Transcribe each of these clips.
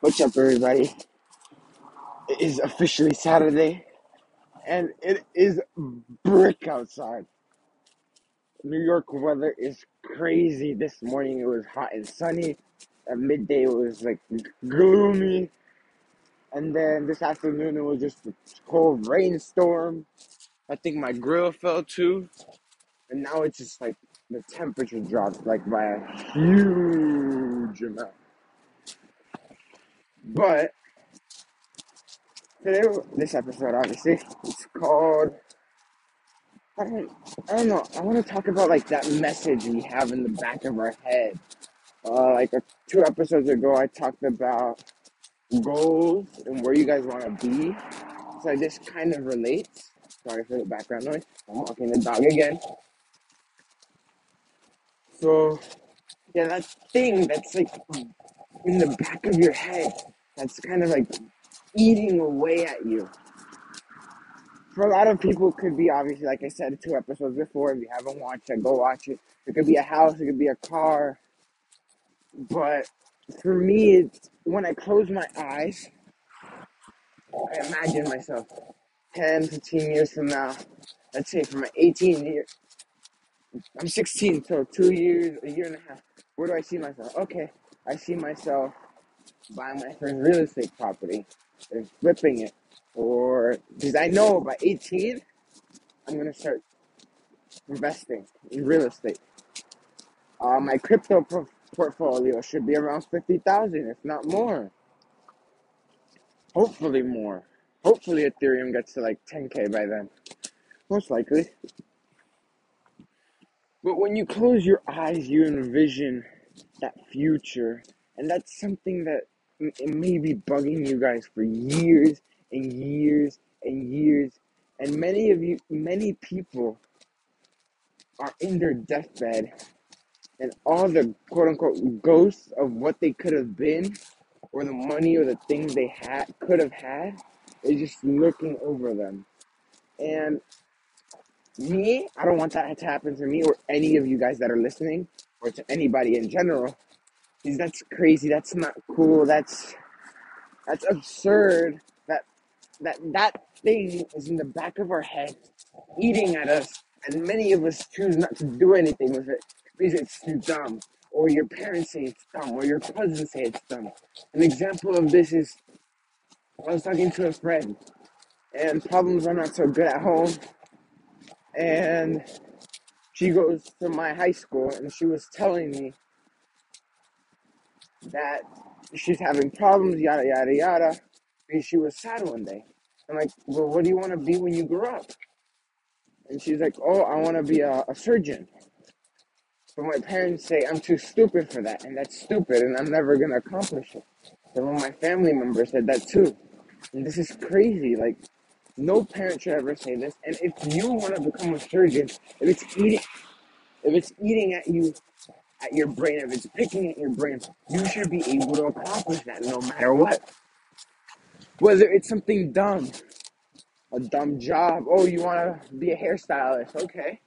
What's up, everybody? It is officially Saturday, and it is brick outside. New York weather is crazy. This morning it was hot and sunny. At midday it was like gloomy, and then this afternoon it was just a cold rainstorm. I think my grill fell too, and now it's just like the temperature dropped like by a huge amount. But today, this episode obviously, it's called I don't, I don't know. I want to talk about like that message we have in the back of our head. Uh, like uh, two episodes ago, I talked about goals and where you guys want to be. So this kind of relates. Sorry for the background noise. I'm walking the dog again. So yeah, that thing that's like in the back of your head, that's kind of like eating away at you for a lot of people, it could be obviously, like I said two episodes before. If you haven't watched it, go watch it. It could be a house, it could be a car. But for me, it's when I close my eyes, I imagine myself 10, 15 years from now. Let's say from 18 years, I'm 16, so two years, a year and a half. Where do I see myself? Okay, I see myself buying my first real estate property and flipping it or because I know by 18, I'm gonna start investing in real estate. Uh, my crypto pro- portfolio should be around 50,000, if not more. Hopefully more. Hopefully Ethereum gets to like 10k by then. Most likely. But when you close your eyes, you envision that future, and that's something that it may be bugging you guys for years and years and years. And many of you, many people are in their deathbed, and all the quote unquote ghosts of what they could have been, or the money or the things they had could have had, is just looking over them. And me, I don't want that to happen to me or any of you guys that are listening, or to anybody in general. Because that's crazy. That's not cool. That's that's absurd That that that thing is in the back of our head, eating at us, and many of us choose not to do anything with it because it's too dumb, or your parents say it's dumb, or your cousins say it's dumb. An example of this is I was talking to a friend, and problems are not so good at home, and she goes to my high school, and she was telling me that she's having problems, yada yada yada, because she was sad one day. I'm like, well, what do you want to be when you grow up? And she's like, oh, I want to be a, a surgeon. But my parents say I'm too stupid for that, and that's stupid, and I'm never gonna accomplish it. Some of my family members said that too, and this is crazy. Like, no parent should ever say this. And if you want to become a surgeon, if it's eating, if it's eating at you, at your brain, if it's picking at your brain, you should be able to accomplish that no matter what. Whether it's something dumb, a dumb job. Oh, you want to be a hairstylist? Okay.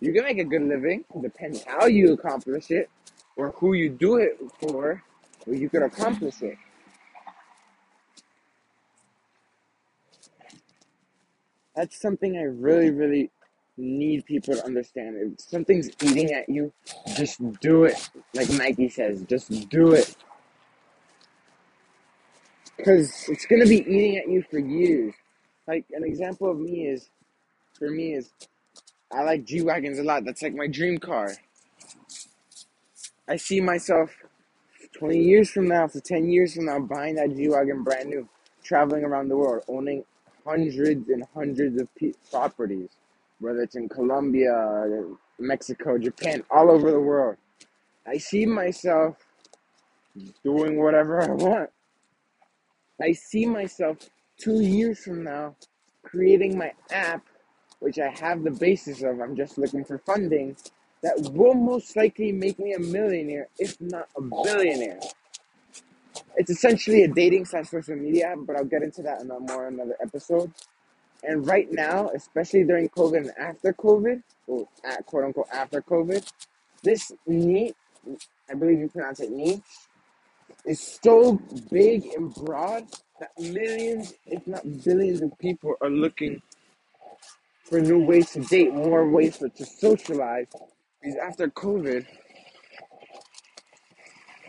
You can make a good living. Depends how you accomplish it or who you do it for, or you can accomplish it. That's something I really, really need people to understand. If something's eating at you, just do it. Like Nike says, just do it. Because it's going to be eating at you for years. Like an example of me is, for me is, I like G wagons a lot. That's like my dream car. I see myself 20 years from now, to 10 years from now, buying that G wagon brand new, traveling around the world, owning hundreds and hundreds of pe- properties, whether it's in Colombia, Mexico, Japan, all over the world. I see myself doing whatever I want. I see myself two years from now creating my app, which I have the basis of. I'm just looking for funding that will most likely make me a millionaire, if not a billionaire. It's essentially a dating slash social media app, but I'll get into that in a more another episode. And right now, especially during COVID and after COVID, or at quote unquote after COVID, this niche, I believe you pronounce it niche, is so big and broad that millions, if not billions, of people are looking for new ways to date, more ways to socialize. Because after COVID,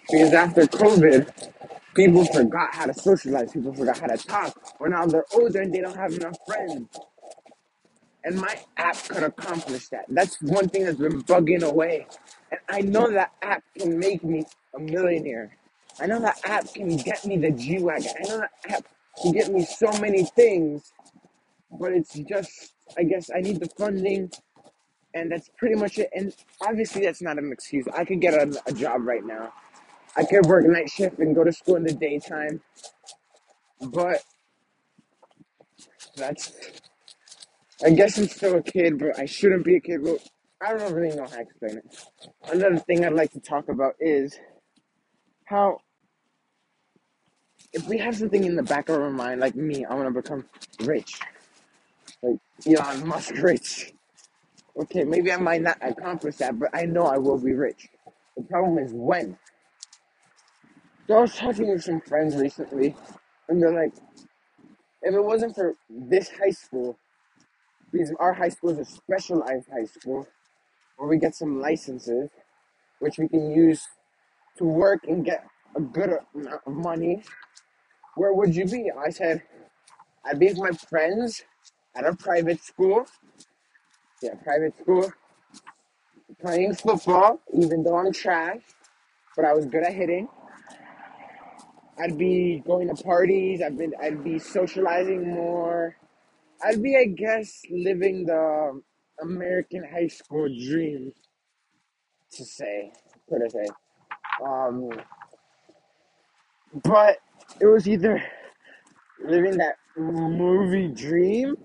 because after COVID, people forgot how to socialize. People forgot how to talk. Or now they're older and they don't have enough friends. And my app could accomplish that. That's one thing that's been bugging away. And I know that app can make me a millionaire. I know that app can get me the G Wagon. I know that app can get me so many things. But it's just, I guess I need the funding. And that's pretty much it. And obviously, that's not an excuse. I could get a, a job right now. I could work night shift and go to school in the daytime. But that's I guess I'm still a kid, but I shouldn't be a kid. But I don't really know how to explain it. Another thing I'd like to talk about is how if we have something in the back of our mind, like me, I want to become rich, like Elon Musk rich. Okay, maybe I might not accomplish that, but I know I will be rich. The problem is when. So I was talking with some friends recently, and they're like, if it wasn't for this high school, because our high school is a specialized high school where we get some licenses which we can use to work and get a good amount of money. Where would you be? I said, I'd be with my friends at a private school. Yeah, private school. Playing football, even though I'm trash, but I was good at hitting. I'd be going to parties. I'd be I'd be socializing more. I'd be, I guess, living the American high school dream, to say, put it say. Um, but it was either living that movie dream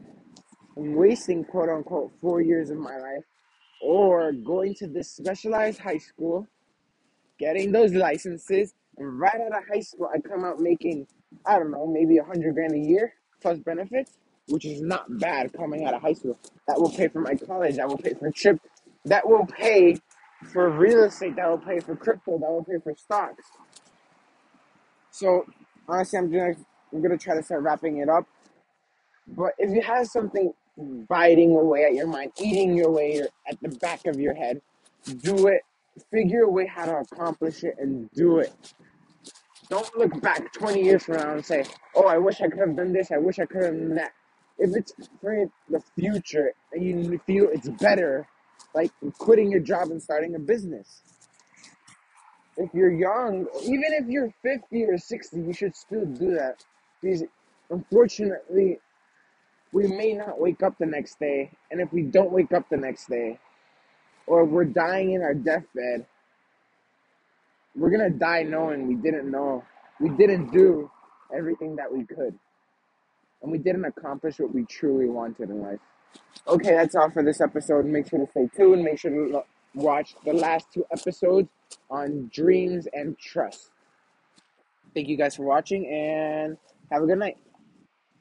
and wasting quote unquote four years of my life, or going to this specialized high school, getting those licenses, right out of high school, I come out making, I don't know, maybe a hundred grand a year plus benefits which is not bad coming out of high school. That will pay for my college. That will pay for trip. That will pay for real estate. That will pay for crypto. That will pay for stocks. So honestly, I'm gonna I'm gonna try to start wrapping it up. But if you have something biting away at your mind, eating your way at the back of your head, do it. Figure a way how to accomplish it and do it. Don't look back 20 years from now and say, oh, I wish I could have done this. I wish I could have done that if it's for the future and you feel it's better, like quitting your job and starting a business. If you're young, even if you're 50 or 60, you should still do that. Because unfortunately, we may not wake up the next day. And if we don't wake up the next day, or we're dying in our deathbed, we're gonna die knowing we didn't know, we didn't do everything that we could and we didn't accomplish what we truly wanted in life. Okay, that's all for this episode. Make sure to stay tuned. Make sure to watch the last two episodes on dreams and trust. Thank you guys for watching and have a good night.